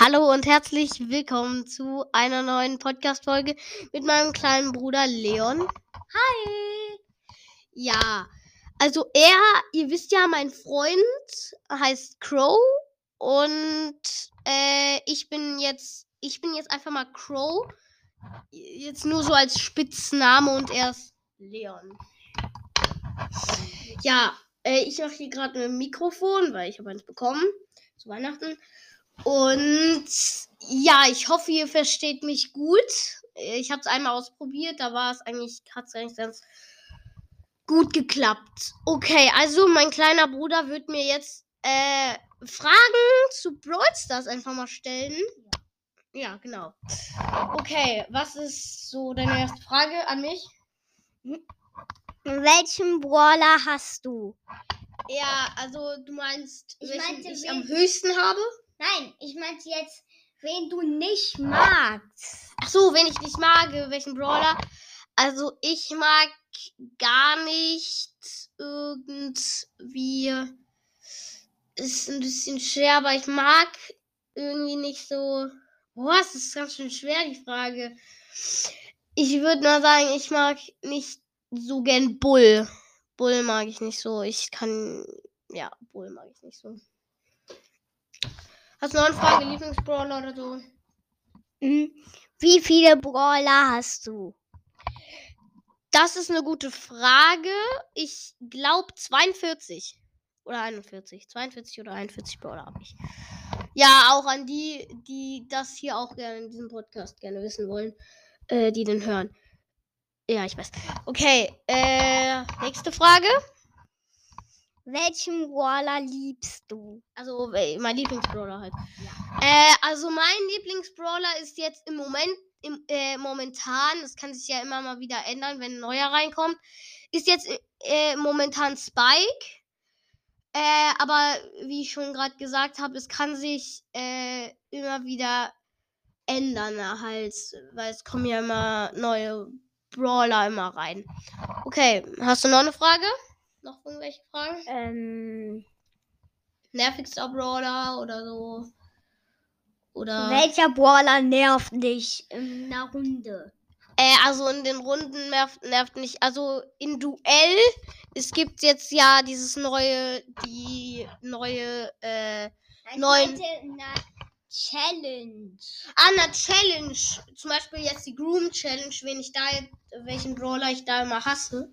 Hallo und herzlich willkommen zu einer neuen Podcast-Folge mit meinem kleinen Bruder Leon. Hi! Ja, also er, ihr wisst ja, mein Freund heißt Crow und äh, ich bin jetzt, ich bin jetzt einfach mal Crow. Jetzt nur so als Spitzname und er ist Leon. Ja, äh, ich mache hier gerade ein Mikrofon, weil ich habe eins bekommen zu Weihnachten. Und ja, ich hoffe, ihr versteht mich gut. Ich habe es einmal ausprobiert, da war es eigentlich, hat es eigentlich ganz gut geklappt. Okay, also mein kleiner Bruder wird mir jetzt äh, Fragen zu Brawl Stars einfach mal stellen. Ja, genau. Okay, was ist so deine erste Frage an mich? Welchen Brawler hast du? Ja, also du meinst, Ich welchen meinte, ich am höchsten habe? Nein, ich meinte jetzt, wen du nicht magst. Ach so, wen ich nicht mag, welchen Brawler. Also ich mag gar nicht irgendwie. Ist ein bisschen schwer, aber ich mag irgendwie nicht so. Boah, es ist ganz schön schwer, die Frage. Ich würde mal sagen, ich mag nicht so gern Bull. Bull mag ich nicht so. Ich kann. Ja, Bull mag ich nicht so. Hast du noch eine Frage, Lieblingsbrawler oder so? Hm, Wie viele Brawler hast du? Das ist eine gute Frage. Ich glaube 42 oder 41. 42 oder 41 Brawler habe ich. Ja, auch an die, die das hier auch gerne in diesem Podcast gerne wissen wollen, äh, die den hören. Ja, ich weiß. Okay, äh, nächste Frage. Welchen Brawler liebst du? Also, mein Lieblingsbrawler halt. Äh, also mein Lieblingsbrawler ist jetzt im Moment, im, äh, momentan, das kann sich ja immer mal wieder ändern, wenn ein neuer reinkommt, ist jetzt äh, momentan Spike. Äh, aber wie ich schon gerade gesagt habe, es kann sich äh, immer wieder ändern halt, weil es kommen ja immer neue Brawler immer rein. Okay, hast du noch eine Frage? Noch irgendwelche Fragen? Ähm, nervigster Brawler oder so. Oder. welcher Brawler nervt dich in einer Runde? Äh, also in den Runden nervt, nervt nicht. Also in Duell, es gibt jetzt ja dieses neue, die neue, äh, einer Challenge. ah, eine Challenge. Zum Beispiel jetzt die Groom Challenge, wen ich da, welchen Brawler ich da immer hasse,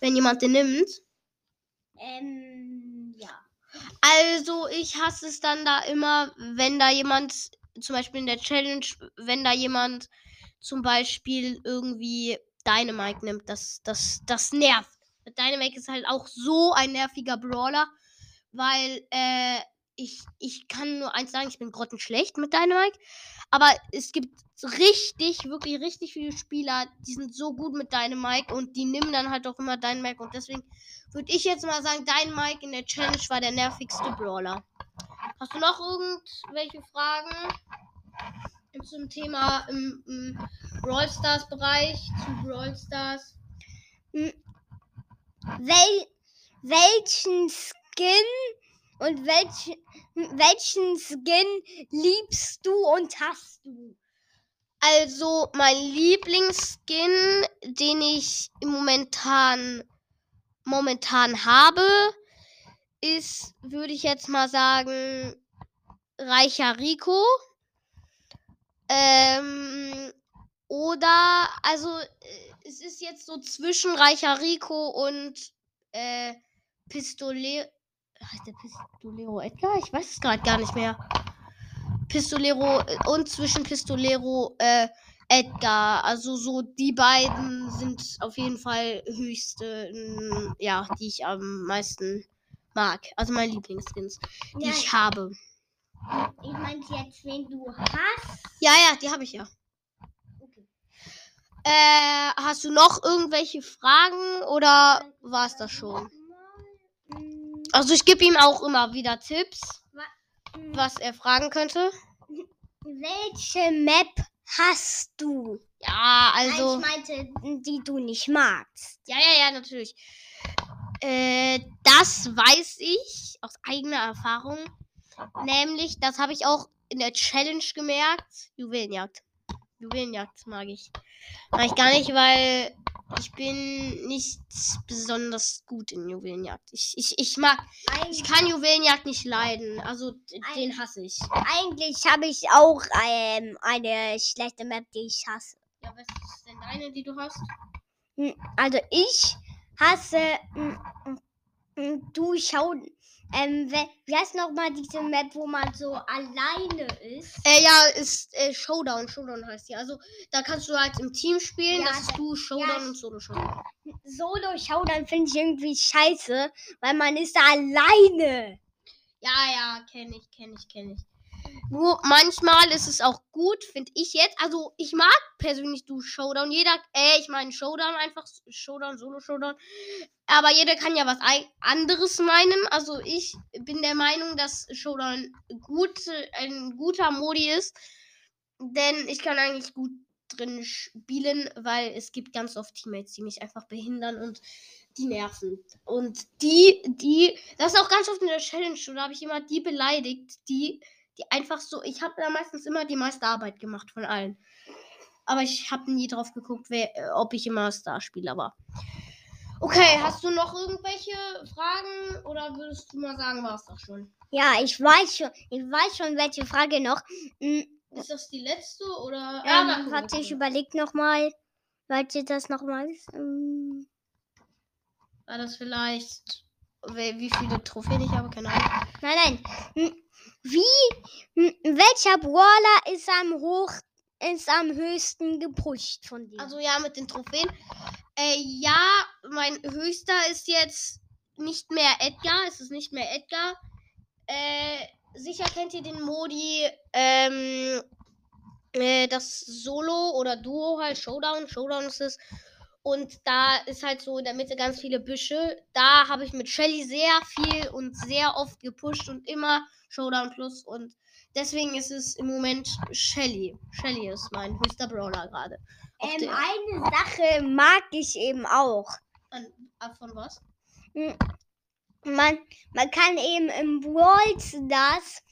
wenn jemand den nimmt. Ähm, ja. Also ich hasse es dann da immer, wenn da jemand, zum Beispiel in der Challenge, wenn da jemand zum Beispiel irgendwie Dynamite nimmt, das, das, das nervt. Dynamite ist halt auch so ein nerviger Brawler, weil äh, ich, ich kann nur eins sagen, ich bin grottenschlecht mit Dynamite. Aber es gibt richtig, wirklich richtig viele Spieler, die sind so gut mit Dynamite und die nehmen dann halt auch immer Dynamite und deswegen würde ich jetzt mal sagen, dein Mike in der Challenge war der nervigste Brawler. Hast du noch irgendwelche Fragen zum Thema im, im Brawl Stars Bereich, zu Brawl Stars? Wel welchen Skin und welch welchen Skin liebst du und hast du? Also, mein Lieblingsskin, den ich momentan, momentan habe, ist, würde ich jetzt mal sagen, Reicher Rico. Ähm, oder, also, äh, es ist jetzt so zwischen Reicher Rico und äh, Pistole. Heißt der Pistolero Edgar? Ich weiß es gerade gar nicht mehr. Pistolero äh, und zwischen Pistolero äh, Edgar. Also so die beiden sind auf jeden Fall höchste, mm, ja, die ich am meisten mag. Also meine Lieblingsskins, die Ja, ich habe. ich meinte jetzt, wen du hast. Ja, ja, die habe ich ja. Äh, hast du noch irgendwelche Fragen oder war es das schon? Also ich gebe ihm auch immer wieder Tipps, was er fragen könnte. Welche Map hast du? Ja, Also, also. Nein, ich meinte, die du nicht magst. Ja, ja, ja, natürlich. Äh, das weiß ich aus eigener Erfahrung. Nämlich, das habe ich auch in der Challenge gemerkt. Juwelenjagd. Juwelenjagd mag ich. Mag ich gar nicht, weil ich bin nicht besonders gut in Juwelenjagd. Ich, ich, ich mag. Ich kann Juwelenjagd nicht leiden. Also den hasse ich. Eigentlich habe ich auch ähm, eine schlechte Map, die ich hasse. Ja, was ist denn deine, die du hast? Hm, Also ich hasse hm, hm, du schau ähm, we- wie heißt nochmal diese Map, wo man so alleine ist? Äh, ja, ist äh, Showdown. Showdown heißt die. Also da kannst du halt im Team spielen. Ja, das ist da- du, Showdown ja, und Solo Showdown. Solo Showdown finde ich irgendwie scheiße, weil man ist da alleine. Ja, ja, kenne ich, kenne ich, kenne ich. Nur manchmal ist es auch gut, finde ich jetzt. Also ich mag persönlich du Showdown. Jeder, äh, ich meine Showdown einfach, Showdown, Solo Showdown. Aber jeder kann ja was anderes meinen. Also ich bin der Meinung, dass Showdown gut, ein guter Modi ist. Denn ich kann eigentlich gut drin spielen, weil es gibt ganz oft Teammates, die mich einfach behindern und die nerven. Und die, die, das ist auch ganz oft in der Challenge, da habe ich immer die beleidigt, die, die einfach so, ich habe da meistens immer die meiste Arbeit gemacht von allen. Aber ich habe nie drauf geguckt, wer, ob ich immer Star spiele, aber. Okay, hast du noch irgendwelche Fragen oder würdest du mal sagen, war es doch schon? Ja, ich weiß schon, ich weiß schon, welche Frage noch. Hm, Ist das die letzte oder? ähm, na, guck, warte, ich überleg noch mal. Warte, das noch mal. Ähm, War das vielleicht, wie viele Trophäen ich habe? Keine Ahnung. nein, nein. Wie, welcher Brawler ist am hoch, ist am höchsten gepusht von dir? Also ja, mit den Trophäen. Äh, ja, mein höchster ist jetzt nicht mehr Edgar. Es ist nicht mehr Edgar. Äh, sicher kennt ihr den Modi, ähm, äh, das Solo oder Duo halt, Showdown. Showdown ist es. Und da ist halt so in der Mitte ganz viele Büsche. Da habe ich mit Shelly sehr viel und sehr oft gepusht und immer Showdown Plus. Und deswegen ist es im Moment Shelly. Shelly ist mein höchster Brawler gerade. Ähm, eine Sache mag ich eben auch. An, von was? Hm, Man, man kann eben im Brawl Stars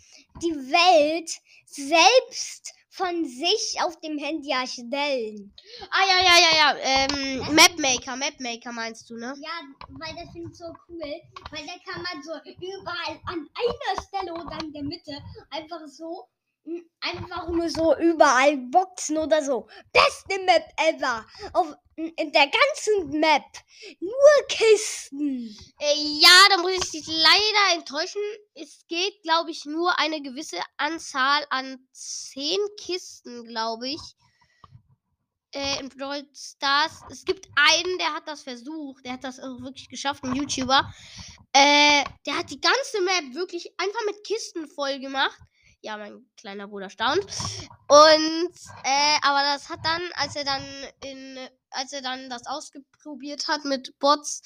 die Welt selbst von sich auf dem Handy erstellen. Ah, ja, ja, ja, ja. Ähm, Mapmaker, Mapmaker meinst du, ne? Ja, weil das finde ich so cool, weil da kann man so überall an einer Stelle oder in der Mitte einfach so, einfach nur so überall Boxen oder so. Beste Map ever. Auf, in der ganzen Map. Nur Kisten. Äh, ja, da muss ich dich leider enttäuschen. Es geht, glaube ich, nur eine gewisse Anzahl an zehn Kisten, glaube ich. Äh, in Brawl Stars. Es gibt einen, der hat das versucht. Der hat das auch wirklich geschafft, ein YouTuber. Äh, der hat die ganze Map wirklich einfach mit Kisten voll gemacht. Ja, mein kleiner Bruder staunt. Und, äh, aber das hat dann, als er dann in, als er dann das ausprobiert hat mit Bots,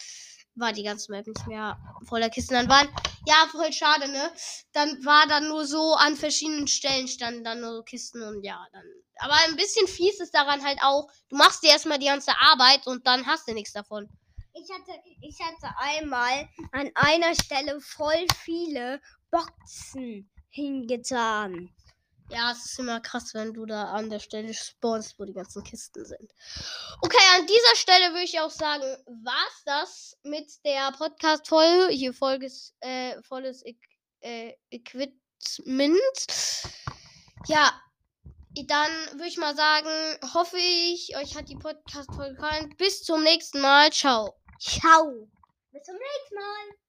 war die ganze Map nicht mehr voller Kisten. Dann waren, ja, voll schade, ne? Dann war dann nur so an verschiedenen Stellen standen dann nur so Kisten und ja, dann. Aber ein bisschen fies ist daran halt auch, du machst dir erstmal die ganze Arbeit und dann hast du nichts davon. Ich hatte, ich hatte einmal an einer Stelle voll viele Boxen hingetan. Ja, es ist immer krass, wenn du da an der Stelle spawnst, wo die ganzen Kisten sind. Okay, an dieser Stelle würde ich auch sagen, war's das mit der Podcast-Folge. Hier volles, äh, volles e äh, Equipment. Ja, dann würde ich mal sagen, hoffe ich, euch hat die Podcast-Folge gefallen. Bis zum nächsten Mal. Ciao. Ciao. Bis zum nächsten Mal.